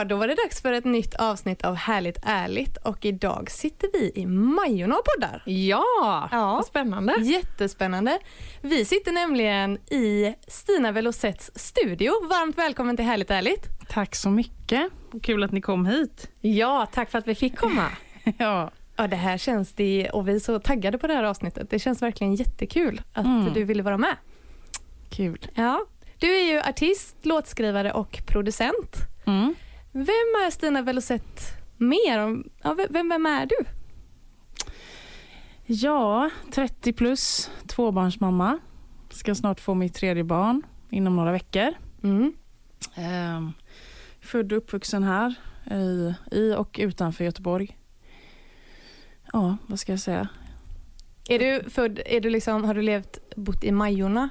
Så, då var det dags för ett nytt avsnitt av Härligt ärligt och idag sitter vi i Majorna och poddar. Ja, Ja. vad spännande. Jättespännande. Vi sitter nämligen i Stina Velocets studio. Varmt välkommen till Härligt ärligt. Tack så mycket. Kul att ni kom hit. Ja, tack för att vi fick komma. Ja, Ja, det här känns det, och vi är så taggade på det här avsnittet. Det känns verkligen jättekul att Mm. du ville vara med. kul. Ja. Du är ju artist, låtskrivare och producent. Mm. Vem är Stina Velocet mer? om- Ja, vem- vem, är du? Ja, 30 plus, tvåbarnsmamma. Ska snart få mitt tredje barn inom några veckor. Mm. Ehm, född och uppvuxen här i, i och utanför Göteborg. Ja, vad ska jag säga? Är du född, är du liksom, har du levt, bott i Majorna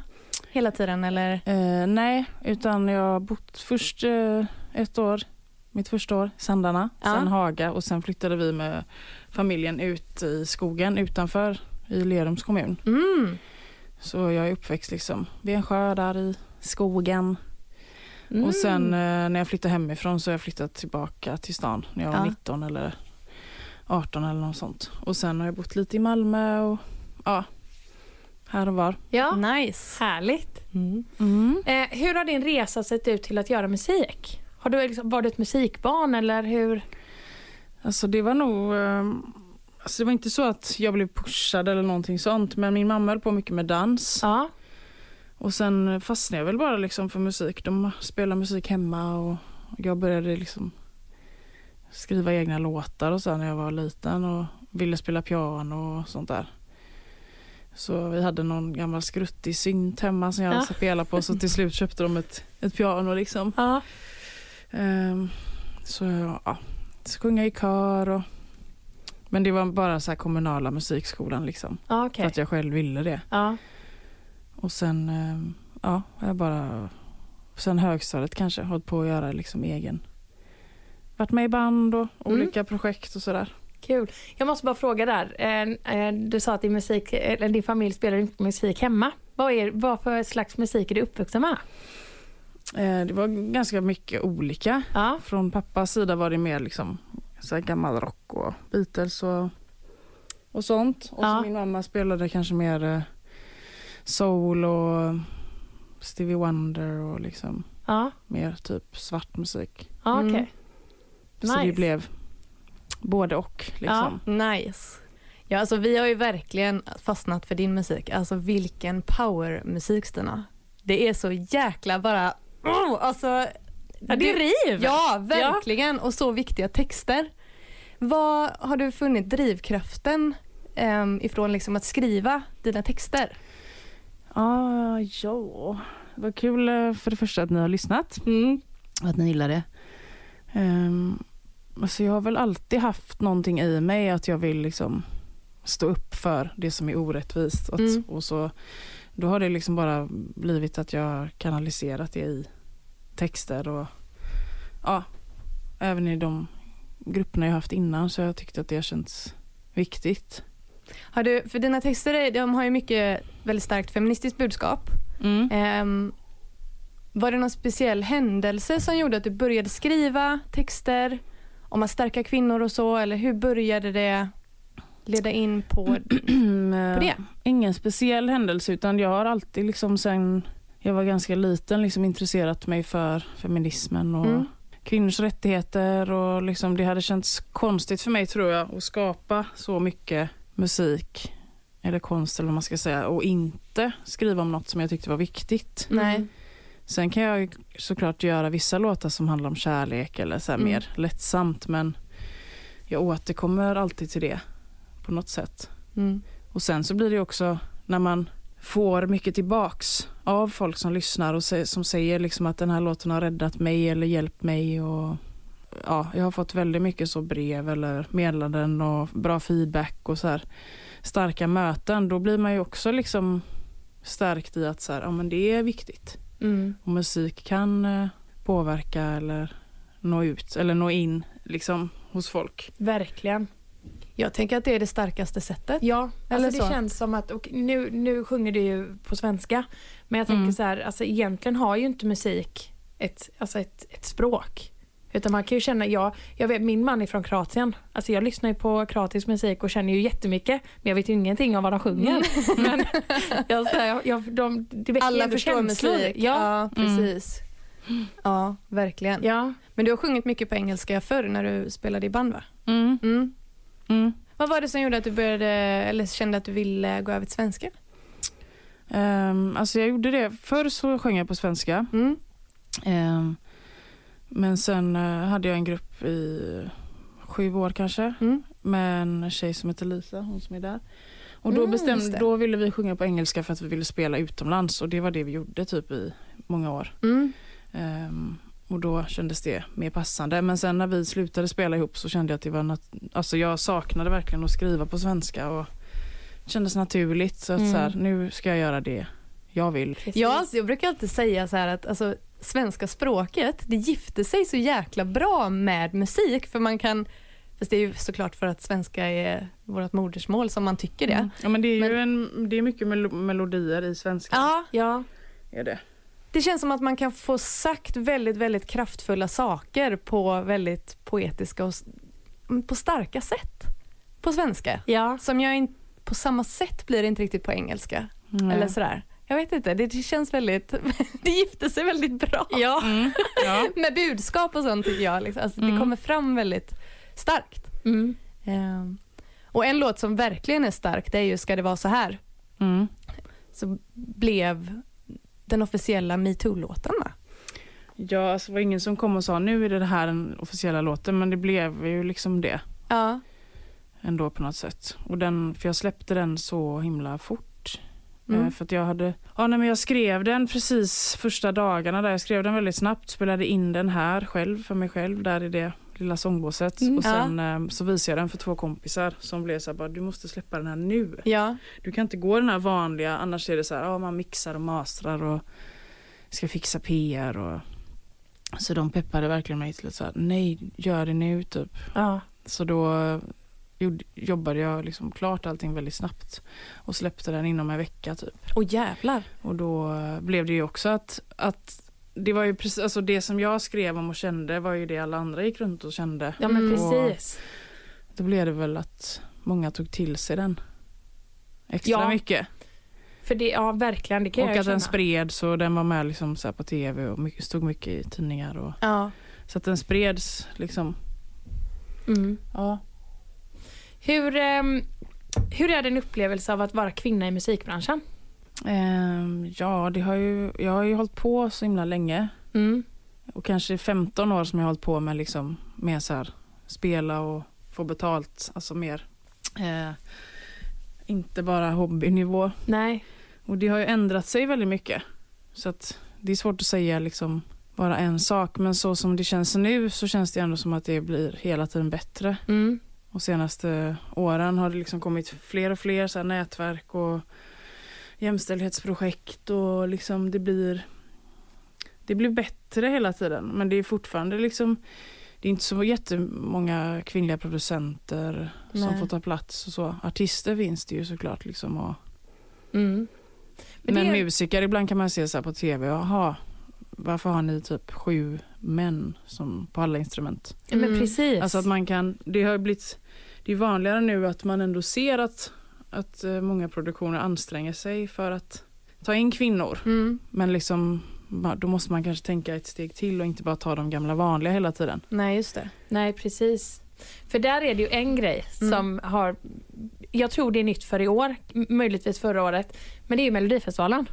hela tiden eller? Eh, nej, utan jag har bott först eh, ett år, mitt första år, Sandarna, Ja. sen Haga och sen flyttade vi med familjen ut i skogen utanför i Lerums kommun. Mm. Så jag är uppväxt liksom vid en sjö där i skogen. Mm. Och sen eh, när jag flyttade hemifrån så har jag flyttat tillbaka till stan när jag var Ja. 19 eller 18 eller något sånt. Och sen har jag bott lite i Malmö och ja, här och var. Ja, Nice. härligt. Mm. Eh, hur har din resa sett ut till att göra musik? Har du liksom, var du ett musikbarn eller hur? Alltså det var nog, eh, alltså det var inte så att jag blev pushad eller någonting sånt men min mamma höll på mycket med dans Ja, och sen fastnade jag väl bara liksom för musik. De spelar musik hemma och jag började liksom skriva egna låtar och så när jag var liten och ville spela piano och sånt där. Så vi hade någon gammal skruttig synt hemma som jag Ja. spelat på så till slut köpte de ett, ett piano liksom. ja. Ehm, så ja, sjunga i kör och men det var bara så kommunala musikskolan liksom. ja För okej. att jag själv ville det. Ja. Och sen, ehm, ja, jag bara, sen högstadiet kanske, hållit på att göra liksom egen. Varit med i band och Mm. olika projekt och sådär. Kul. Jag måste bara fråga där. Eh, eh, Du sa att din, musik, eller din familj spelar musik hemma. Vad, är, vad för slags musik är du uppvuxen med? Eh, det var ganska mycket olika. Ja. Från pappas sida var det mer liksom så här gammal rock och Beatles och, och sånt. Och Ja. så min mamma spelade kanske mer eh, soul och Stevie Wonder och liksom Ja, mer typ svart musik. ja okej. Mm. Så Nice. det blev både och liksom. Nice. Ja, alltså vi har ju verkligen fastnat för din musik. Alltså vilken powermusik Stina. Det är så jäkla bara... Oh, alltså, Ja, det riv! Ja, verkligen. Och så viktiga texter. Vad har du funnit drivkraften um, ifrån liksom att skriva dina texter? Ah, ja, vad kul eh, för det första att ni har lyssnat. Mm. Att ni gillar det. Um, alltså jag har väl alltid haft någonting i mig att jag vill liksom stå upp för det som är orättvist. Och, att, Mm. och så, då har det liksom bara blivit att jag har kanaliserat det i texter och ja, även i de grupperna jag haft innan så har jag tyckt att det har känts viktigt. Har du, för dina texter de har ju mycket väldigt starkt feministiskt budskap. Mm. Ehm, var det någon speciell händelse som gjorde att du började skriva texter om att stärka kvinnor och så? Eller hur började det leda in på, på det? Eh, Ingen speciell händelse utan jag har alltid liksom sen jag var ganska liten liksom intresserat mig för feminismen och Mm. kvinnors rättigheter och liksom det hade känts konstigt för mig tror jag att skapa så mycket musik eller konst eller vad man ska säga och inte skriva om något som jag tyckte var viktigt. Nej. Sen kan jag såklart göra vissa låtar som handlar om kärlek eller så Mm. mer lättsamt men jag återkommer alltid till det på något sätt. Mm. Och sen så blir det också när man får mycket tillbaks av folk som lyssnar och som säger liksom att den här låten har räddat mig eller hjälpt mig. Och, ja, jag har fått väldigt mycket så brev eller meddelanden och bra feedback och så här starka möten. Då blir man ju också liksom stärkt i att så här, ja, men det är viktigt. Mm. Och musik kan eh, påverka eller nå ut eller nå in liksom hos folk. Verkligen. Jag tänker att det är det starkaste sättet. Ja, Eller alltså det så. känns som att, och nu, nu sjunger du ju på svenska, men jag tänker Mm. så här, alltså egentligen har ju inte musik ett, alltså ett, ett språk. Utan man kan ju känna, jag, jag vet, min man är från Kroatien, alltså jag lyssnar ju på kroatisk musik och känner ju jättemycket, men jag vet ju ingenting om vad de sjunger. men jag, så här, jag, de, det väcker Alla förstår känslor. musik. Ja. ja precis. Ja, verkligen. ja. Men du har sjungit mycket på engelska förr när du spelade i band va? Mm. Mm. Mm. Vad var det som gjorde att du började, eller kände att du ville gå över till svenska? Um, alltså jag gjorde det. Förr så sjöng jag på svenska. Mm. Ehm, men sen eh, hade jag en grupp i sju år kanske Mm. med en tjej som heter Lisa, hon som är där. Och då, Mm, bestämde, det. då ville vi sjunga på engelska för att vi ville spela utomlands och det var det vi gjorde typ i många år. Mm. Och då kändes det mer passande. Men sen när vi slutade spela ihop så kände jag att det var nat- alltså jag saknade verkligen att skriva på svenska och det kändes naturligt. Så att Mm. så här, nu ska jag göra det jag vill. Jag, alltid- jag brukar alltid säga så här att alltså, svenska språket, det gifter sig så jäkla bra med musik för man kan Fast det är ju såklart för att svenska är vårt modersmål som man tycker det. Mm. Ja, men det är ju Men- en, det är mycket melo- melodier i svenska. Ja, Ja, Är det. Det känns som att man kan få sagt väldigt, väldigt kraftfulla saker på väldigt poetiska och s- på starka sätt på svenska. ja. Som jag inte, på samma sätt blir det inte riktigt på engelska. Nej. Eller sådär. Jag vet inte, det, det känns väldigt, det gifter sig väldigt bra. Ja. Mm. Ja. Med budskap och sånt tycker jag. Liksom. Alltså, Det Mm. kommer fram väldigt starkt. Mm. Ehm, Och en låt som verkligen är stark det är ju Ska det vara så här. Mm. Så blev den officiella metoo-låten va? Ja, alltså det var ingen som kom och sa nu är det här den officiella låten men det blev ju liksom det Ja. ändå på något sätt. Och den, för jag släppte den så himla fort. Mm. Eh, För att jag hade, ja nej men jag skrev den precis första dagarna där. Jag skrev den väldigt snabbt, spelade in den här själv för mig själv där i det lilla sångbåset. Mm, och sen eh, så visade jag den för två kompisar som blev så här bara du måste släppa den här nu. Ja. Du kan inte gå den här vanliga, annars är det så här, ja man mixar och mastrar och ska fixa PR och så de peppade verkligen mig till att säga nej, gör det nu typ. Ja. Så då jobbade jag liksom klart allting väldigt snabbt och släppte den inom en vecka typ. Och jävlar. Och då blev det ju också att, att det var ju precis, alltså det som jag skrev om och kände var ju det alla andra gick runt och kände. ja, men precis. Då blev det väl att många tog till sig den extra Ja, mycket. För det, ja verkligen, det kan Och jag att den känna. spreds och den var med liksom så på tv och mycket, stod mycket i tidningar. Och, Ja. så att den spreds liksom. Mm. Ja. Hur, ehm, hur är din upplevelse av att vara kvinna i musikbranschen? Ehm, ja, det har ju, jag har ju hållit på så himla länge. Mm. Och kanske 15 år som jag har hållit på med liksom med så här, spela och få betalt. Alltså mer, eh, inte bara hobbynivå. Nej. Och det har ju ändrat sig väldigt mycket. Så att det är svårt att säga liksom bara en sak. Men så som det känns nu så känns det ändå som att det blir hela tiden bättre. Mm. Och senaste åren har det liksom kommit fler och fler så nätverk och jämställdhetsprojekt och liksom det blir det blir bättre hela tiden men det är fortfarande liksom det är inte så jättemånga kvinnliga producenter som Nej. får ta plats och så. Artister finns det ju såklart liksom och, Mm. Men men, det- musiker ibland kan man se så här på tv, jaha varför har ni typ sju män som på alla instrument? Ja, men Mm. precis. Alltså att man kan, det har ju blivit, det är vanligare nu att man ändå ser att, att eh, många produktioner anstränger sig för att ta in kvinnor. Mm. Men liksom, då måste man kanske tänka ett steg till och inte bara ta de gamla vanliga hela tiden. Nej, just det. Nej, precis. För där är det ju en grej Mm. som har, jag tror det är nytt för i år, möjligtvis förra året, men det är ju Melodifestivalen.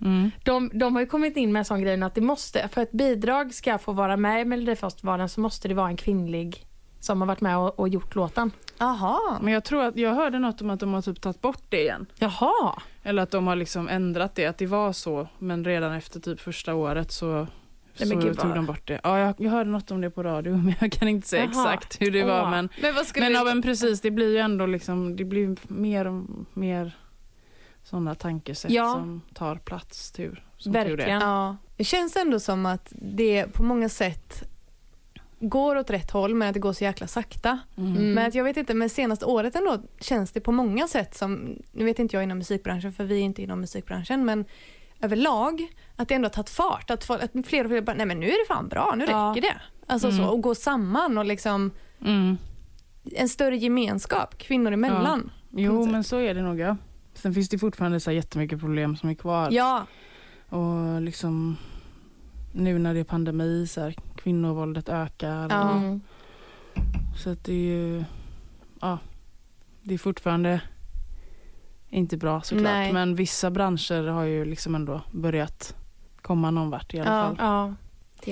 Mm. De, de har ju kommit in med en sån grej att det måste, för att bidrag ska få vara med i Melodifestivalen så måste det vara en kvinnlig som har varit med och, och gjort låten. Aha. Men jag tror att jag hörde något om att de har typ tagit bort det igen. Jaha! Eller att de har liksom ändrat det, att det var så. Men redan efter typ första året så, men så tog vad- de bort det. Ja, jag, jag hörde något om det på radio men jag kan inte säga Jaha. exakt hur det var. Åh. Men, Men men, det... ja, men precis, det blir ju ändå liksom, det blir mer och mer sådana tankesätt Ja. som tar plats. Tur, som tur är. Verkligen. Ja. Det känns ändå som att det på många sätt går åt rätt håll men att det går så jäkla sakta. Mm. Mm. Men att jag vet inte, men senaste året ändå känns det på många sätt som, nu vet inte jag inom musikbranschen för vi är inte inom musikbranschen, men överlag att det ändå har tagit fart. Att, folk, att fler och fler bara, nej men nu är det fan bra, nu Ja. räcker det. Alltså Mm. så, och gå samman och liksom Mm. en större gemenskap kvinnor emellan. Jo, något sätt. men så är det nog ja. Sen finns det fortfarande så här jättemycket problem som är kvar. Ja, Och liksom nu när det är pandemi så här, kvinnovåldet ökar. Ja. Och, Mm. så att det är ju, ja, det är fortfarande inte bra såklart. Nej. Men vissa branscher har ju liksom ändå börjat komma någon vart i alla Ja. fall. Ja.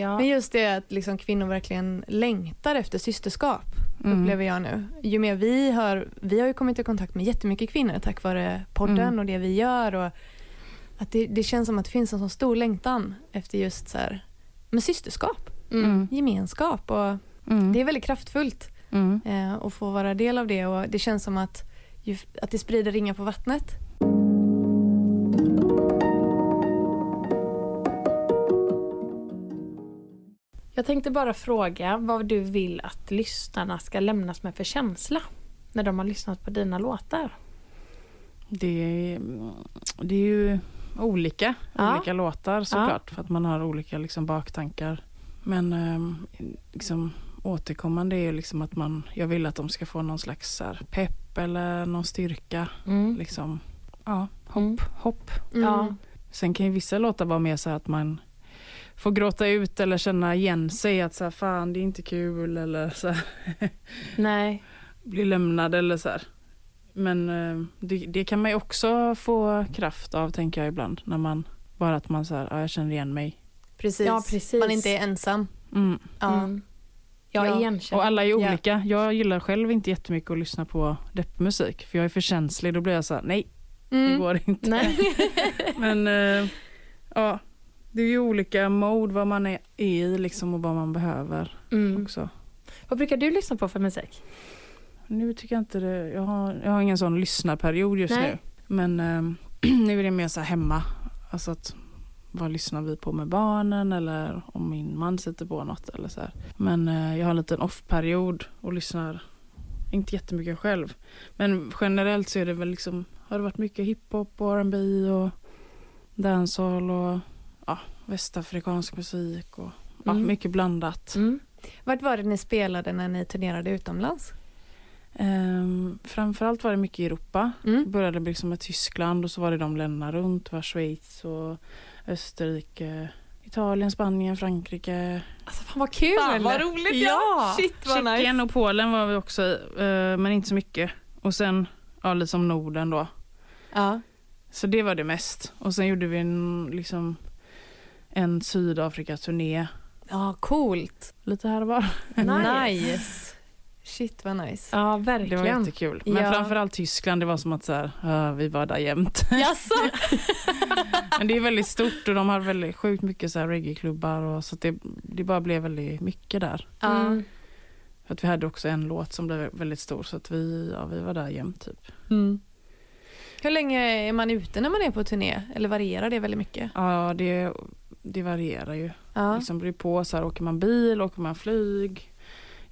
ja. men just det att liksom kvinnor verkligen längtar efter systerskap Mm. upplever jag nu. Ju mer vi har, vi har ju kommit i kontakt med jättemycket kvinnor tack vare podden Mm. och det vi gör. Och att det, det känns som att det finns en så stor längtan efter just så här, med systerskap, Mm. gemenskap. Och Mm. det är väldigt kraftfullt Mm. eh, att få vara del av det. Och det känns som att, ju, att det sprider ringar på vattnet. Jag tänkte bara fråga vad du vill att lyssnarna ska lämnas med för känsla när de har lyssnat på dina låtar. Det, är, det är ju olika, Ja. olika låtar såklart för att man har olika liksom, baktankar. Men ehm, liksom, återkommande är ju liksom att man, jag vill att de ska få någon slags här, pepp eller någon styrka. Mm. Liksom, ja, Mm. hopp. Ja. Sen kan ju vissa låtar vara mer så att man får gråta ut eller känna igen sig att så här, fan det är inte kul eller så här, Nej. bli lämnad eller så här. Men eh, det, det kan man ju också få kraft av tänker jag ibland när man bara att man så här, ja, jag känner igen mig. Precis. Ja, precis. Man inte är ensam. Mm. Ja. Mm. Jag Ja. igenkänner. Och alla är Ja. olika. Jag gillar själv inte jättemycket att lyssna på deppmusik för jag är för känslig. Då blir jag så här, nej det Mm. går inte. Nej. Men eh, ja, det är ju olika mode vad man är i liksom och vad man behöver Mm. också. Vad brukar du lyssna på för musik? Nu tycker jag inte det, jag har, jag har ingen sån lyssnarperiod just Nej. nu. Men eh, nu är det mer så här hemma. Alltså att vad lyssnar vi på med barnen eller om min man sätter på något eller så här. Men eh, jag har en liten off-period och lyssnar inte jättemycket själv. Men generellt så är det väl liksom, har det varit mycket hiphop och R&B och dancehall och ja, västafrikansk musik och ja, Mm. mycket blandat. Mm. Vart var det ni spelade när ni turnerade utomlands? Um, framförallt var det mycket i Europa. Mm. började liksom med Tyskland och så var det de länderna runt. Var Schweiz och Österrike, Italien, Spanien, Frankrike. Alltså fan vad kul! Fan, vad roligt, ja. ja. Shit vad nice. Tjeckien och Polen var vi också i, eh, men inte så mycket. Och sen ja, lite som Norden då. Ja. Så det var det mest. Och sen gjorde vi en, liksom, en Sydafrika-turné ja, coolt. lite här och var. Nice. Shit vad nice. Ja, Det var verkligen. jättekul. Men Ja. framförallt Tyskland, det var som att så här, ja, vi var där jämt. Jaså? Men det är väldigt stort och de har väldigt sjukt mycket så här reggaeklubbar och så att det, det bara blev väldigt mycket där. Ja. Mm. För att vi hade också en låt som blev väldigt stor så att vi, ja, vi var där jämt typ. Mm. Hur länge är man ute när man är på turné? Eller varierar det väldigt mycket? Ja, det, det varierar ju. Ja. Liksom beror på, så här, åker man bil, åker man flyg?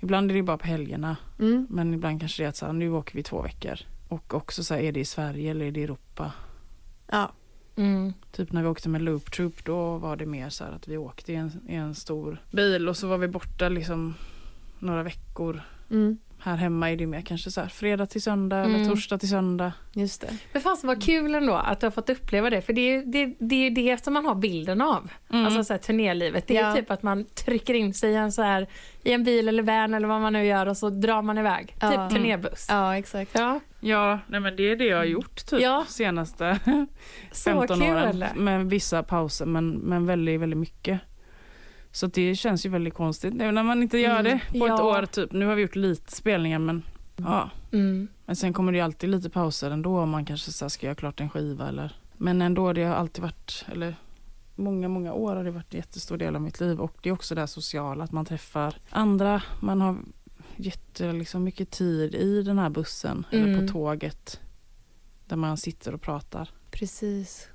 Ibland är det bara på helgerna, Mm. men ibland kanske det är att så här, nu åker vi två veckor. Och också så här, är det i Sverige eller är det i Europa? Ja. Mm. Typ när vi åkte med Loop Troop då var det mer så här att vi åkte i en, i en stor bil och så var vi borta liksom några veckor. Mm. Här hemma är det mer kanske så här fredag till söndag eller Mm. torsdag till söndag. Just det. Men fasen vad kul ändå att du har fått uppleva det. För det är det, det, är det som man har bilden av. Mm. Alltså så här, turnélivet. Det är Ja. typ att man trycker in sig i en, så här, i en bil eller van eller vad man nu gör och så drar man iväg. Ja. Typ turnébuss. Ja, exakt. Ja, Ja, nej men det är det jag har gjort typ Ja. senaste så 15 kul. åren. Med vissa pauser men, men väldigt, väldigt mycket. Så det känns ju väldigt konstigt nu när man inte gör Mm. det på ett Ja. år typ. Nu har vi gjort lite spelningar men ja. Mm. Men sen kommer det ju alltid lite pauser ändå om man kanske så här, ska göra klart en skiva eller. Men ändå, det har alltid varit, eller många, många år har det varit en jättestor del av mitt liv och det är också det här sociala, att man träffar andra. Man har jätte, liksom, mycket tid i den här bussen eller Mm. på tåget där man sitter och pratar. Precis.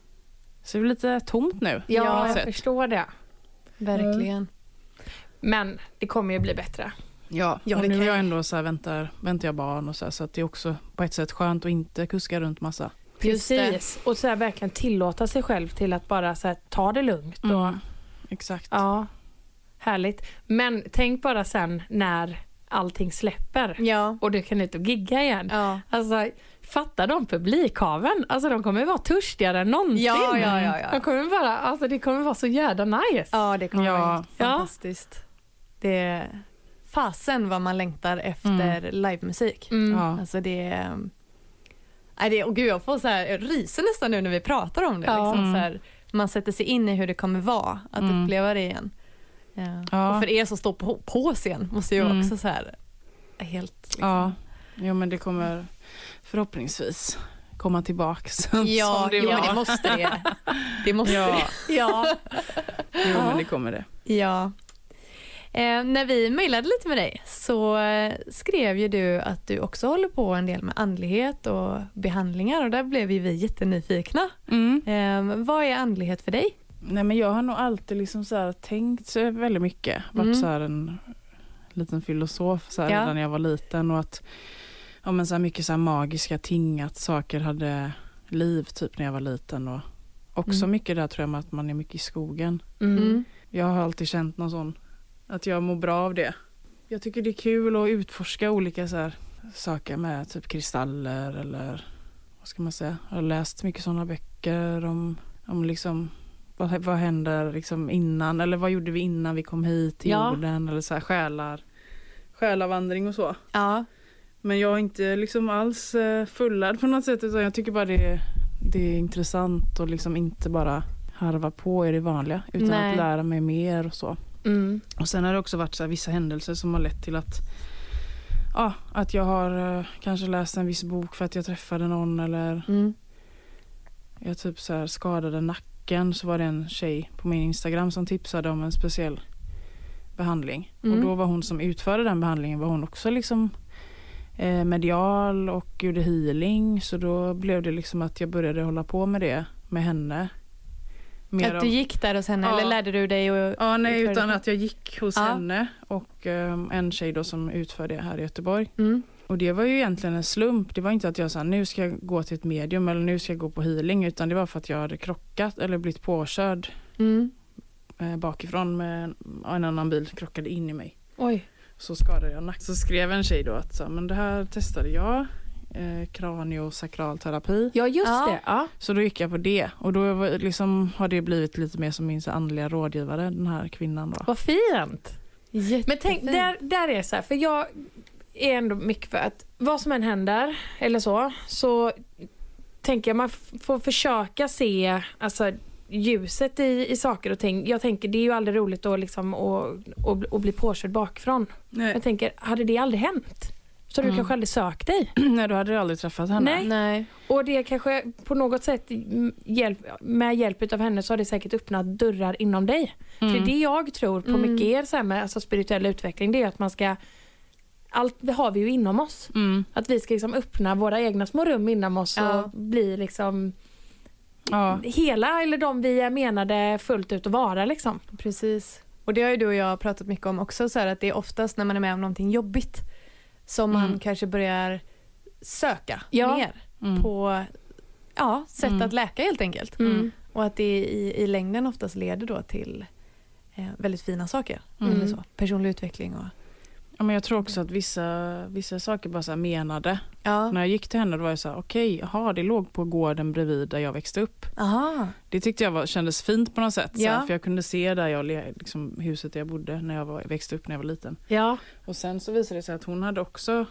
Så det är lite tomt nu. Ja, Ja, jag sätt. förstår det. Verkligen. Men det kommer ju bli bättre. Ja, Ja, nu kan är jag ändå så här, väntar, väntar jag barn och så här, så att det är också på ett sätt skönt att inte kuska runt massa. Precis. Och så här, verkligen tillåta sig själv till att bara så här, ta det lugnt. Och, Mm. Exakt. Ja, härligt. Men tänk bara sen när allting släpper Ja. och du kan ut och gigga igen. Ja. Alltså, fatta de publikhaven. Alltså de kommer vara törstigare än någonsin. Ja, ja, ja, ja. De kommer bara, alltså, det kommer vara så jävla nice. Ja, det kommer Ja. vara fantastiskt. Det är fasen vad man längtar efter livemusik. Mm. Ja. Alltså det är... Nej, det, och gud, jag får så här, jag ryser nästan nu när vi pratar om det. Ja. Liksom, Mm. så här, man sätter sig in i hur det kommer vara att Mm. uppleva det igen. Ja. Ja. Och för er som står på, på scen måste ju Mm. också så här helt... Liksom. Ja, jo, men det kommer förhoppningsvis komma tillbaks Ja, som det var. men det måste det. Det måste Ja. det. Ja. Jo, men det kommer det. Ja. Eh, när vi mejlade lite med dig så eh, skrev ju du att du också håller på en del med andlighet och behandlingar och där blev ju vi jättenyfikna. Mm. Eh, vad är andlighet för dig? Nej, men jag har nog alltid liksom så här tänkt så väldigt mycket. Varit Mm. så här en liten filosof så här Ja. redan när jag var liten och att ja, men så här mycket så här magiska ting, att saker hade liv typ när jag var liten och också Mm. mycket där tror jag med att man är mycket i skogen. Mm. Jag har alltid känt någon sån, att jag mår bra av det. Jag tycker det är kul att utforska olika så här saker med typ kristaller eller vad ska man säga. Jag har läst mycket sådana böcker om, om liksom vad, vad händer liksom innan eller vad gjorde vi innan vi kom hit till Ja. jorden eller så här själar, själavandring och så. Ja. Men jag är inte liksom alls eh, fullad på något sätt utan jag tycker bara det är, det är intressant och liksom inte bara harva på i det vanliga utan Nej. att lära mig mer och så. Mm. Och sen har det också varit så vissa händelser som har lett till att Ja, att jag har eh, kanske läst en viss bok för att jag träffade någon eller Mm. jag typ så här skadade nacken så var det en tjej på min Instagram som tipsade om en speciell behandling. Mm. Och då var hon som utförde den behandlingen var hon också liksom eh, medial och gjorde healing så då blev det liksom att jag började hålla på med det med henne. Mer Att du gick där hos henne Ja. eller lärde du dig? Och... Ja, nej, utan det? att jag gick hos Ja. henne och eh, en tjej då som utförde det här i Göteborg. Mm. Och det var ju egentligen en slump. Det var inte att jag sa nu ska jag gå till ett medium eller nu ska jag gå på healing utan det var för att jag hade krockat eller blivit påkörd Mm. eh, bakifrån med en, annan bil krockade in i mig. Oj. Så skadade jag nacken. Så skrev en tjej då att så, men det här testade jag. Eh, kraniosakral terapi. Ja, just Ja. det. Ja. Så då gick jag på det och då var, liksom, har det blivit lite mer som min så, andliga rådgivare den här kvinnan då. Vad fint. Men tänk, Jättefint. där, där är det så här, för jag är ändå mycket för att vad som än händer eller så, så tänker jag man får försöka se alltså, ljuset i, i saker och ting. Jag tänker det är ju aldrig roligt att liksom, och, och, och bli påkörd bakifrån. Nej, Jag tänker, hade det aldrig hänt? Så du Mm. kanske aldrig sökt dig? nej då hade jag aldrig träffat henne. Nej. Nej. Och det kanske på något sätt hjälp, med hjälp av henne så har det säkert öppnat dörrar inom dig. Mm. För det jag tror på Mm. mycket är så här med alltså spirituell utveckling, det är att man ska allt det har vi ju inom oss. Mm. Att vi ska liksom öppna våra egna små rum inom oss Ja. och bli liksom Ja. hela eller de vi är menade fullt ut att vara liksom. Precis. Och det har ju du och jag pratat mycket om också, så här att det är oftast när man är med om någonting jobbigt som man Mm. kanske börjar söka Ja. mer Mm. på ja, sätt Mm. att läka helt enkelt. Mm. Och att det i, i längden oftast leder då till eh, väldigt fina saker. Mm. Eller så. Personlig utveckling och Ja, men jag tror också att vissa, vissa saker bara så menade. ja. När jag gick till henne då var jag så här, okej, jaha, det låg på gården bredvid där jag växte upp. Aha. Det tyckte jag var, kändes fint på något sätt. Ja. här, för jag kunde se där jag, liksom, huset där jag bodde när jag var, växte upp när jag var liten. Ja. Och sen så visade det sig att hon hade också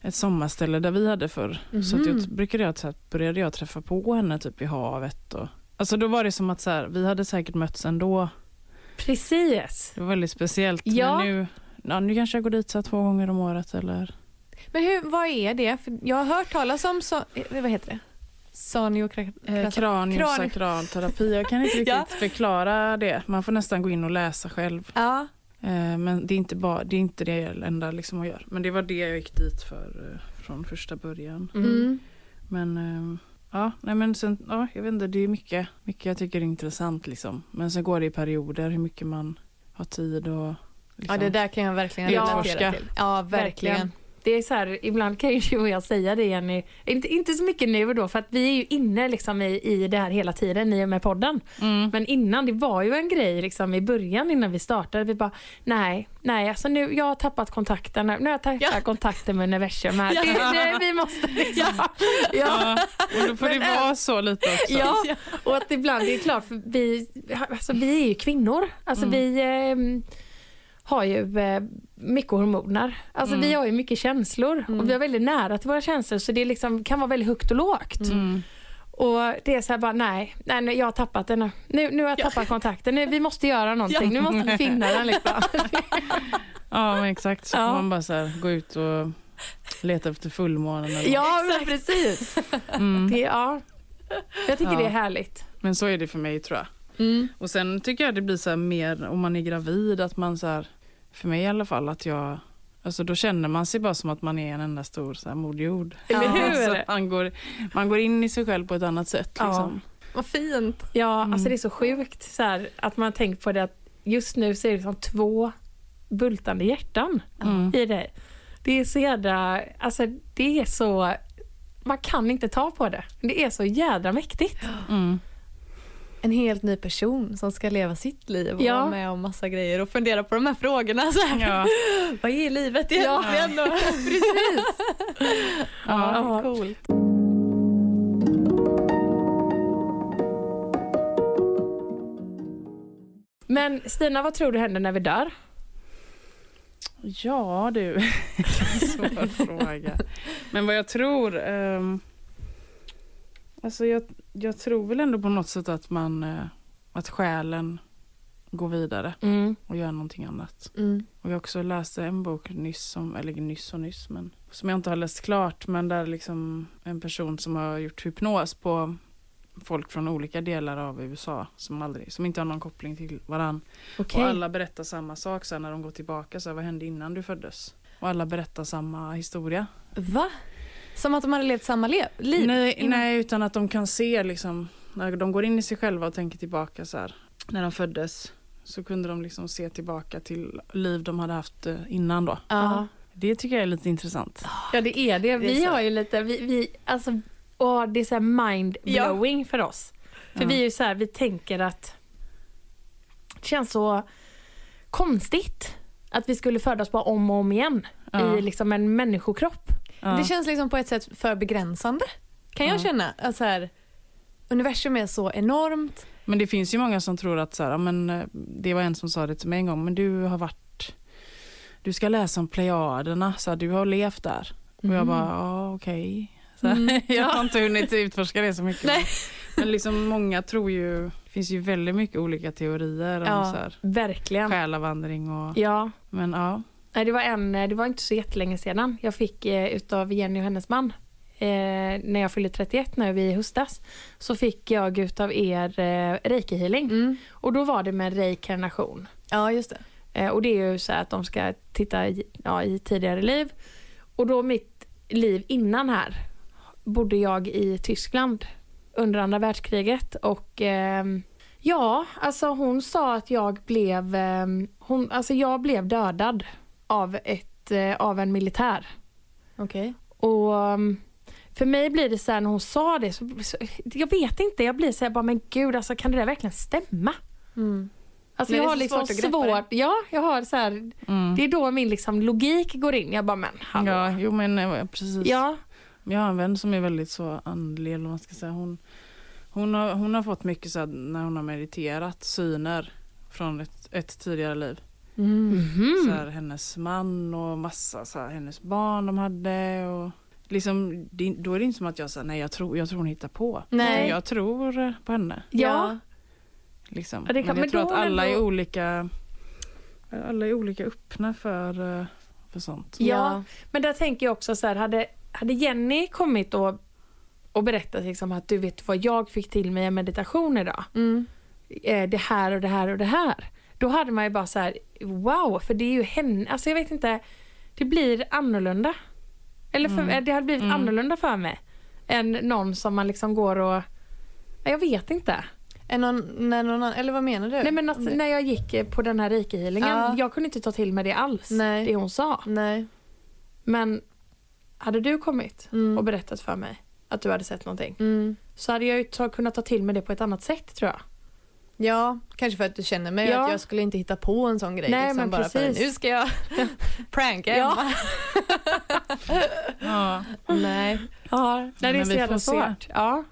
ett sommarställe där vi hade förr. Så att jag Mhm. brukade jag, så här, började jag träffa på henne typ vid havet. Och, alltså då var det som att så här, vi hade säkert mötts ändå. Precis. Det var väldigt speciellt. Ja. Men nu, ja, nu kanske jag går dit så två gånger om året eller Men hur, vad är det? För jag har hört talas om, så, eh, vad heter det? Eh, kraniosakral terapi. Jag kan inte riktigt Ja. förklara det. Man får nästan gå in och läsa själv. Ja. Eh, men det är inte, bara, det, är inte det enda liksom att göra. Men det var det jag gick dit för från första början. Mm. Mm. Men eh, ja, nej men sen, ja, jag vet inte, det är mycket, mycket jag tycker är intressant liksom. Men sen går det i perioder hur mycket man har tid och liksom. ja, det där kan jag verkligen Utforska. till. Ja, verkligen. Verkligen. Det är så här, ibland kan ju du och jag säga det Jenny, inte, inte så mycket nu då för att vi är ju inne liksom i, i det här hela tiden i och med podden. Mm. Men innan, det var ju en grej liksom i början innan vi startade. Vi bara, nej, nej, alltså nu, jag har tappat kontakten. Nu har jag tappat Ja. kontakten med universum här. Ja. Det, det, vi måste liksom. Ja. Ja, och då får det Men, äh, vara så lite också. Ja, och att ibland, det är klart, för vi, alltså vi är ju kvinnor. Alltså Mm. vi eh, har ju eh, mycket hormoner. Alltså Mm. vi har ju mycket känslor Mm. och vi har väldigt nära till våra känslor så det liksom kan vara väldigt högt och lågt. Mm. Och det är så här bara, nej, nej jag har tappat den nu. Nu, nu har jag Ja. tappat kontakten. Nu, vi måste göra någonting. Nu måste vi finna den liksom. Ja men exakt, så Ja. man bara så här, gå ut och leta efter fullmånen eller ja, men precis. mm. Det, ja. Jag tycker Ja. det är härligt. Men så är det för mig tror jag. Mm. Och sen tycker jag det blir så här mer om man är gravid att man så här, för mig i alla fall att jag Alltså då känner man sig bara som att man är en enda stor så här. Eller Ja. hur? Så att man, går, man går in i sig själv på ett annat sätt. Ja. Liksom. Vad fint. Ja, Mm. alltså det är så sjukt så här, att man tänker på det att just nu så är det som två bultande hjärtan Mm. i dig. Det är så jädra, alltså det är så, man kan inte ta på det. Det är så jädra mäktigt. Mm. En helt ny person som ska leva sitt liv och Ja. vara med om massa grejer och fundera på de här frågorna. Så här. Ja. Vad är livet egentligen? Ja. Precis. Ja. Ja. Coolt. Men Stina, vad tror du händer när vi dör? Ja du, svår fråga. Men vad jag tror, ehm, alltså jag, jag tror väl ändå på något sätt att man, eh, att själen går vidare och gör någonting annat. Mm. Och jag också läste en bok nyss, som, eller nyss och nyss, men som jag inte har läst klart, men där liksom en person som har gjort hypnos på folk från olika delar av USA som, aldrig, som inte har någon koppling till varann. Okej. Och alla berättar samma sak sen när de går tillbaka. Så här, vad hände innan du föddes? Och alla berättar samma historia. Va? Som att de hade levt samma le- liv? Nej, innan- nej, utan att de kan se liksom, när de går in i sig själva och tänker tillbaka så här. När de föddes så kunde de liksom se tillbaka till liv de hade haft eh, innan då. Ja. Det tycker jag är lite intressant. Ja det är det. Vi har ju lite, vi, vi alltså, åh, det är så här mind-blowing för oss. För Ja. vi är ju så här, vi tänker att det känns så konstigt att vi skulle födas bara om och om igen Ja. i liksom en människokropp. Det känns liksom på ett sätt för begränsande. Kan jag Ja. känna. Alltså här, universum är så enormt. Men det finns ju många som tror att så här, men, eh, det var en som sa det till mig en gång, men du har varit, du ska läsa om plejaderna, så här, du har levt där. Och jag Mm. bara, ja okej. Här, Mm. Jag har inte hunnit utforska det så mycket. Nej. Men liksom många tror ju, det finns ju väldigt mycket olika teorier om Ja. så här, Verkligen. själavandring och, Ja. men ja. Nej, det var, en, det var inte så jättelänge sedan jag fick eh, utav Jenny och hennes man eh, när jag fyllde 31 nu i höstas så fick jag utav er eh, reiki healing Mm. och då var det med reinkarnation. Ja, just det. Eh, och det är ju så att de ska titta i, ja, i tidigare liv. Och då mitt liv innan här bodde jag i Tyskland under andra världskriget och ehm, ja, alltså hon sa att jag blev, ehm, hon, alltså jag blev dödad av, ett, eh, av en militär. Okej. Och um, för mig blir det så här när hon sa det, så, så, jag vet inte, jag blir så här bara men gud alltså kan det där verkligen stämma? Mm. Alltså Men jag det är har liksom svårt svårt, ja jag har så här, Mm. det är då min liksom logik går in. Jag bara men hallå. Ja, jo men eh, precis. Ja, Jag har en vän som är väldigt så andlig, eller man ska säga. Hon, hon, har, hon har fått mycket så här, när hon har mediterat, syner från ett, ett tidigare liv. Mm. Så här, hennes man och massa så här, hennes barn de hade. Och liksom, det, då är det inte som att jag säger nej jag tror, jag tror hon hittar på. Nej. Jag tror på henne. Ja. Liksom. Ja, det kan- men jag men tror att alla är olika alla är olika öppna för, eh, för sånt. Ja. Men där tänker jag också så här, hade, hade Jenny kommit och, och berättat liksom att du vet vad jag fick till mig i meditation idag. Mm. Eh, det här och det här och det här. Då hade man ju bara så här, wow, för det är ju henne, alltså jag vet inte, det blir annorlunda. Eller för, Mm. det hade blivit Mm. annorlunda för mig. Än någon som man liksom går och, jag vet inte. Någon, när någon eller vad menar du? Nej men att, när jag gick eh, på den här rikehealingen, Ja. jag kunde inte ta till mig det alls. Nej. Det hon sa. Nej. Men hade du kommit Mm. och berättat för mig att du hade sett någonting Mm. så hade jag ju ta, kunnat ta till mig det på ett annat sätt tror jag. Ja, kanske för att du känner mig Ja. att jag skulle inte hitta på en sån grej. Nej, liksom, men bara precis. För, nu ska jag pranka. Emma. Ja. Nej. Ja, nej, det är men så vi jävla svårt. Ja.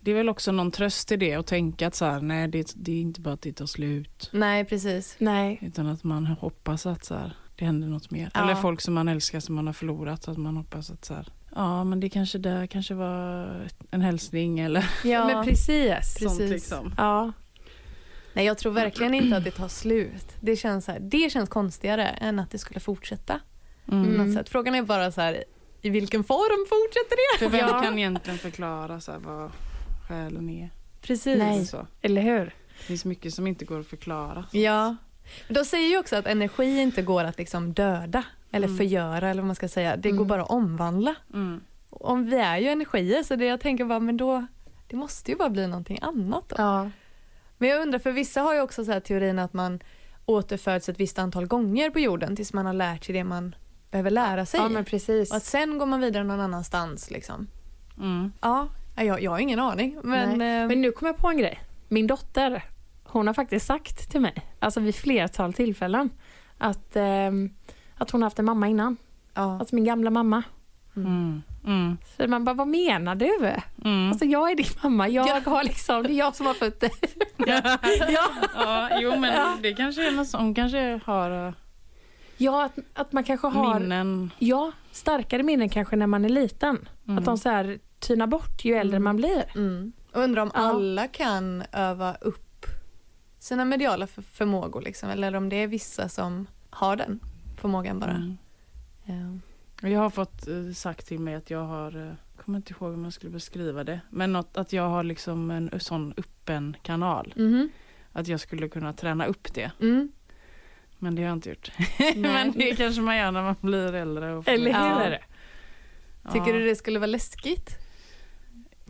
Det är väl också någon tröst i det och tänka att så här, nej det, det är inte bara att det tar slut. Nej, precis. Nej. Utan att man hoppas att så här, det händer något mer. Ja. Eller folk som man älskar som man har förlorat. Att man hoppas att så här, ja men det kanske där kanske var en hälsning eller Ja. Men precis. sånt Precis. liksom. Ja. Nej, jag tror verkligen inte att det tar slut. Det känns, så här, det känns konstigare än att det skulle fortsätta. Mm. sätt. Frågan är bara så här, i vilken form fortsätter det? För vem Ja. kan egentligen förklara så här, vad själen är? Precis. Nej. Så. Eller hur? Det finns mycket som inte går att förklara. Ja. De säger ju också att energi inte går att liksom döda eller Mm. förgöra eller vad man ska säga. Det går Mm. bara att omvandla. Mm. Om vi är ju energier så det jag tänker bara, men då, det måste ju bara bli någonting annat då. Ja. Men jag undrar, för vissa har ju också så här teorin att man återföds ett visst antal gånger på jorden tills man har lärt sig det man behöver lära sig. ja, men precis. Och att sen går man vidare någon annanstans liksom. Mm. Ja, jag, jag har ingen aning. Men, eh, Men nu kom jag på en grej. Min dotter, hon har faktiskt sagt till mig, alltså vid flertal tillfällen, att, ehm, att hon har haft en mamma innan. ja. Alltså min gamla mamma. Mm. Mm. Så man bara, vad menar du? Mm. Alltså jag är din mamma, jag Ja. har liksom, det är jag som har fött dig. ja. ja, jo men Ja. det kanske är något som, kanske har uh, ja, att, att man kanske har minnen. ja, starkare minnen kanske när man är liten. Mm. Att de så här tynar bort ju äldre Mm. man blir. Mm. Undrar om Ja. alla kan öva upp sina mediala för- förmågor liksom, eller om det är vissa som har den förmågan bara. Mm. Ja. Jag har fått eh, sagt till mig att jag har, uh, kommer inte ihåg om jag skulle beskriva det, men något, att jag har liksom en sån öppen kanal. Mhm. Att jag skulle kunna träna upp det. Mm. Men det har jag inte gjort. Men det kanske man gör när man blir äldre. Och Eller hur? Ja, Tycker du det skulle vara läskigt?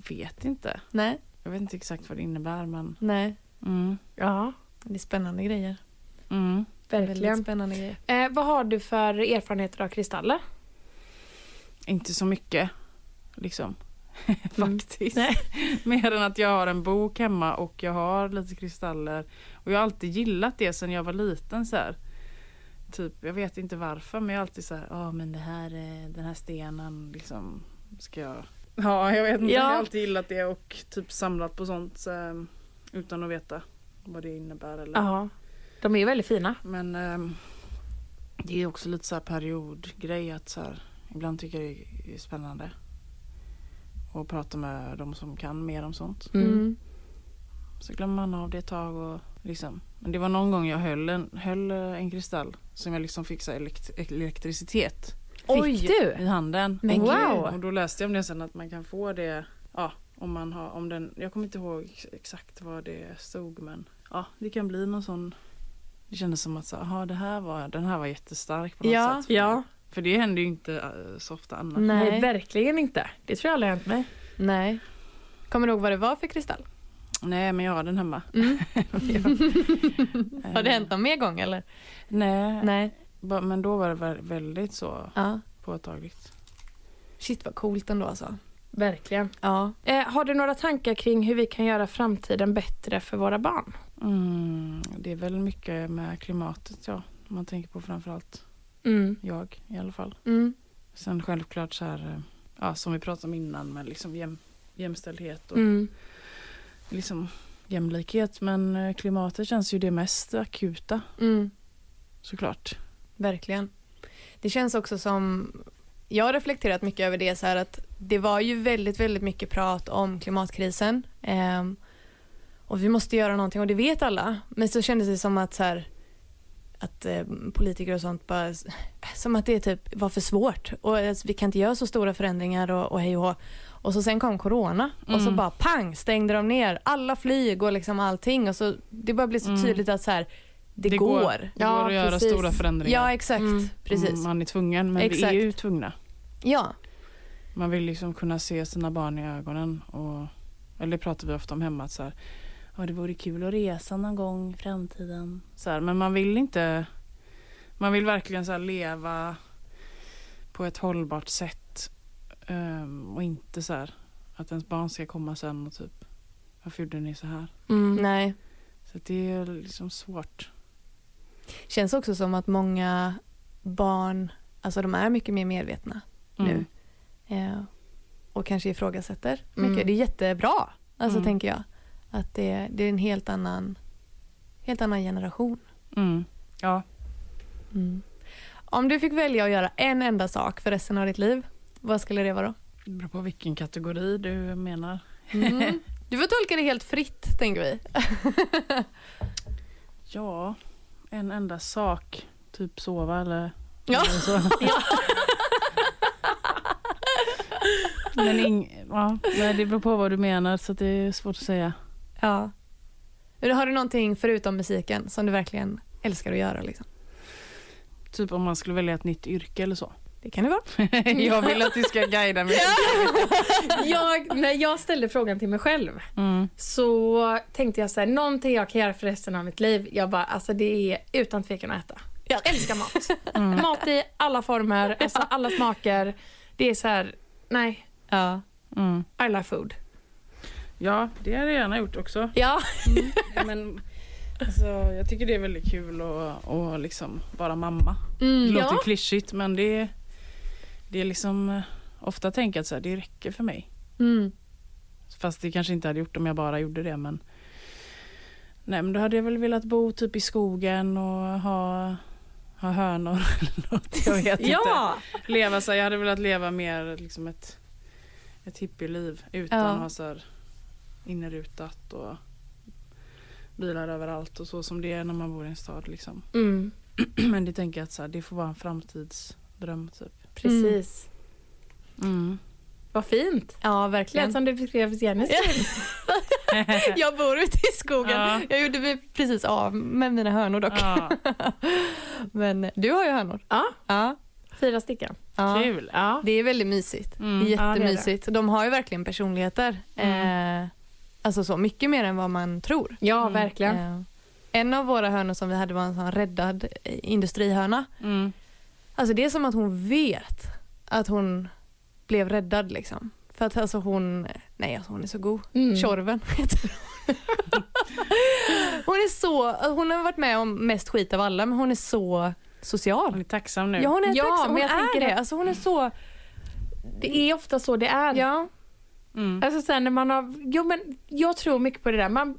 Vet inte. Nej. Jag vet inte exakt vad det innebär men. Nej. Mm. Ja, Det är spännande grejer. Mm. Väldigt verkligen. spännande grejer. Eh, vad har du för erfarenheter av kristaller? Inte så mycket. Liksom. Mm. Faktiskt. Nej. Mer än att jag har en bok hemma och jag har lite kristaller. Och jag har alltid gillat det sen jag var liten så här. Typ, jag vet inte varför men jag är alltid så här, ja men det här, eh, den här stenen liksom ska jag... Ja jag vet inte, Ja. jag har alltid gillat det och typ samlat på sånt så, utan att veta vad det innebär eller. De är ju väldigt fina. Men ehm, det är också lite så här periodgrej att så här, ibland tycker jag det är spännande. att prata med de som kan mer om sånt. Mm. Mm. Så glömmer man av det ett tag och liksom. Men det var någon gång jag höll en, höll eh, en kristall som jag liksom fick så elekt- elektricitet Fick du? i handen. Men och, wow. och då läste jag om det sen att man kan få det, ja om man har, om den, jag kommer inte ihåg ex- exakt vad det stod men ja det kan bli någon sån det kändes som att så, aha, det här var, den här var jättestark på något Ja. sätt. För, Ja. mig. för det händer ju inte eh, så ofta annars. Nej. Nej. verkligen inte. Det tror jag aldrig hänt mig. Nej. Kommer du ihåg vad det var för kristall? Nej men jag har den hemma. Mm. Har det hänt någon mer gång eller? Nej, Nej. men då var det vä- väldigt så Ja. påtagligt. Shit vad coolt ändå alltså. Verkligen. Ja. Eh, har du några tankar kring hur vi kan göra framtiden bättre för våra barn? Mm, det är väl mycket med klimatet ja. Man tänker på framförallt Mm. jag i alla fall. Mm. Sen självklart så här, ja, som vi pratade om innan med liksom jäm, jämställdhet och Mm. liksom jämlikhet. Men eh, klimatet känns ju det mest akuta Mm. såklart. Verkligen. Det känns också som, jag har reflekterat mycket över det så här att det var ju väldigt, väldigt mycket prat om klimatkrisen. Ehm, och vi måste göra någonting och det vet alla. Men så kändes det som att så här, att eh, politiker och sånt bara, som att det typ var för svårt och alltså, vi kan inte göra så stora förändringar och, och hej och hå. Och så sen kom corona och så Mm. bara pang stängde de ner alla flyg och liksom allting och så det bara blev så Mm. tydligt att så här, det, Det går. går. Det Ja, går att göra precis. stora förändringar. Ja exakt, Mm. precis. Om Man är tvungen, men vi Exakt. är ju tvungna. Ja, Man vill liksom kunna se sina barn i ögonen. Och, eller det pratar vi ofta om hemma. Att så här, ja, det vore kul att resa någon gång i framtiden. Så här, men man vill inte... Man vill verkligen så leva på ett hållbart sätt. ehm, och inte så här att ens barn ska komma sen och typ varför gjorde ni så här? Mm. nej. Så det är liksom svårt. Känns också som att många barn, alltså de är mycket mer medvetna Mm. nu. Eh, och kanske ifrågasätter mycket. Mm. Det är jättebra, alltså Mm. tänker jag. Att det, det är en helt annan, helt annan generation. Mm. Ja. Om du fick välja att göra en enda sak för resten av ditt liv, vad skulle det vara då? Det beror på vilken kategori du menar. Mm. Du får tolka det helt fritt, tänker vi. Ja, en enda sak. Typ sova eller, Ja. eller så. Men ing, ja, nej, det beror på vad du menar så det är svårt att säga. Ja. Har du någonting förutom musiken som du verkligen älskar att göra? Liksom? Typ om man skulle välja ett nytt yrke eller så. Det kan det vara. jag vill att du ska guida mig. jag, när jag ställde frågan till mig själv Mm. så tänkte jag så här, någonting jag kan göra för resten av mitt liv. Jag bara, alltså det är utan tvekan att äta. Jag älskar mat. Mm. Mat i alla former, alltså alla smaker. Det är så här, nej, Ja. Mm. I love food. Ja, det har jag gärna gjort också. Ja. Men, alltså, jag tycker det är väldigt kul att, att liksom vara mamma. Det Mm. låter Ja. klyschigt men det, det är liksom eh, ofta tänkt att så här, det räcker för mig. Mm. Fast det kanske inte hade gjort om jag bara gjorde det men Nej men då hade jag väl velat bo typ i skogen och ha, ha hönor eller något. Jag vet inte. ja. Leva så jag hade velat leva mer liksom ett, ett hippieliv utan Ja. att ha så här innerutat och bilar överallt och så som det är när man bor i en stad liksom. Mm, Men det tänker jag att så här, det får vara en framtidsdröm typ. precis. Mm. Vad fint. Ja, Lät verkligen. som du beskrev Jennys liv. Jag bor ute i skogen. Ja. Jag gjorde mig precis av med mina hönor dock. Ja, Men du har ju hönor. Ja, Ja. fyra stycken. ja. kul. Ja. Det är väldigt mysigt. Mm. Är Ja, det det. jättemysigt. De har ju verkligen personligheter. Mm. Eh, alltså så mycket mer än vad man tror. Ja, Mm. verkligen. Eh, en av våra hönor som vi hade var en sån räddad eh, industrihöna. Mm. Alltså det är som att hon vet att hon blev räddad liksom. För att alltså hon, nej alltså hon är så god. Mm. Tjorven heter hon. Hon är så, hon har varit med om mest skit av alla men hon är så Hon social. är tacksam nu. Ja hon är Ja, tacksam, hon men jag är tänker det. att- Alltså hon är så, Det är ofta så det är. ja. Mm. Alltså sen när man har, jo men jag tror mycket på det där. Man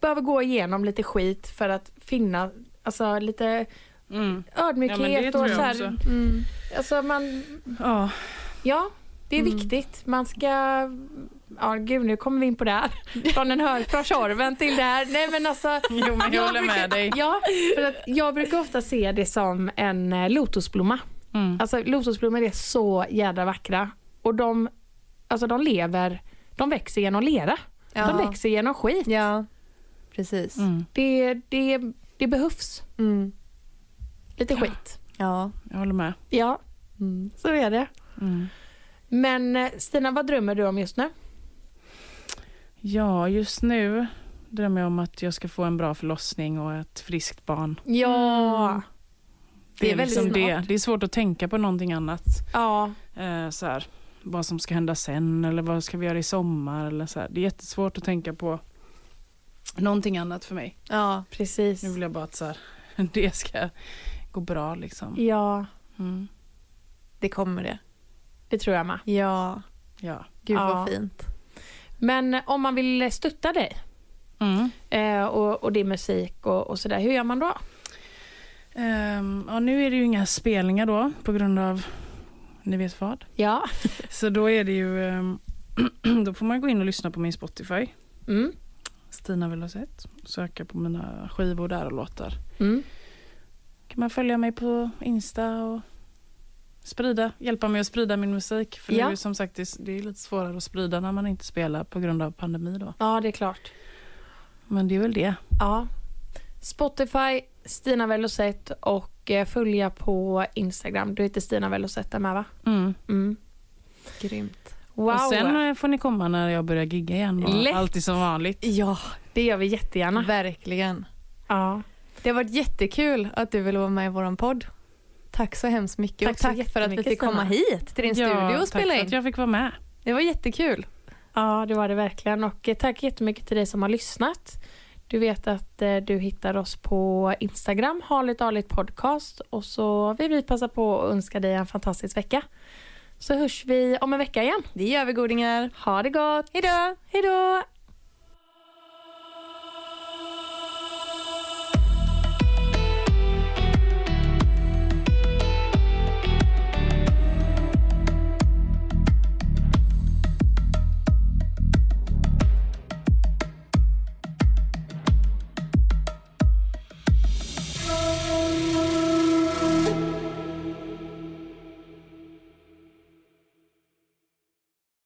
behöver gå igenom lite skit för att finna, alltså lite Mm. Ja, ödmjukhet men det tror och så här, också. Mm. Alltså man, Ja. Ja det är Mm. viktigt. Man ska, ja gud nu kommer vi in på det här. Från en hör, från Tjorven till det här. Nej men alltså. Jo men jag håller brukar, med dig. Ja, för att jag brukar ofta se det som en eh, lotusblomma. Mm. Alltså lotusblommor är så jädra vackra. Och de, alltså de lever, de växer genom lera. Ja. De växer genom skit. ja, precis. Mm. Det, det, det behövs Mm. lite Ja. skit. Ja. Jag håller med. Ja, Mm. så är det. Mm. Men eh, Stina, vad drömmer du om just nu? Ja, just nu drömmer jag om att jag ska få en bra förlossning och ett friskt barn. Ja. Mm. Det, Det är väldigt liksom det. Det är svårt att tänka på någonting annat. Ja. Eh, så här, vad som ska hända sen eller vad ska vi göra i sommar. Eller så här. Det är jättesvårt att tänka på någonting annat för mig. Ja. Precis. Nu vill jag bara att så här, det ska gå bra. Liksom. Ja, Mm. Det kommer det. Det tror jag med. Ja. Ja. Gud Ja. vad fint. Men eh, om man vill stötta dig Mm. eh, och, och din musik och, och sådär, hur gör man då? Ehm, ja, nu är det ju inga spelningar då på grund av ni vet vad. Ja. Så då är det ju ehm, då får man gå in och lyssna på min Spotify. Mm. Stina Velocet. Söka på mina skivor där och låtar. Mm. kan man följa mig på Insta och sprida, hjälpa mig att sprida min musik. För Ja. det är ju som sagt det är, lite svårare att sprida när man inte spelar på grund av pandemi då. Ja, det är klart. Men det är väl det. Ja. Spotify, Stina Velocet och eh, följa på Instagram. Du heter Stina Velocet där med va? Mm. Mm. Grymt. Wow. Och sen eh, får ni komma när jag börjar gigga igen. Lätt. allt är som vanligt. Ja, det gör vi jättegärna. Verkligen. Ja. Det har varit jättekul att du ville vara med i vår podd. Tack så hemskt mycket Tack och tack för att vi fick komma hit till din studio och tack spela för in. att jag fick vara med. Det var jättekul. ja, det var det verkligen. Och eh, tack jättemycket till dig som har lyssnat. Du vet att eh, du hittar oss på Instagram, Harligt Arligt Podcast. Och så vill vi passa på att önska dig en fantastisk vecka. Så hörs vi om en vecka igen. Det gör vi godingar. Ha det gott! Hejdå! Hej då!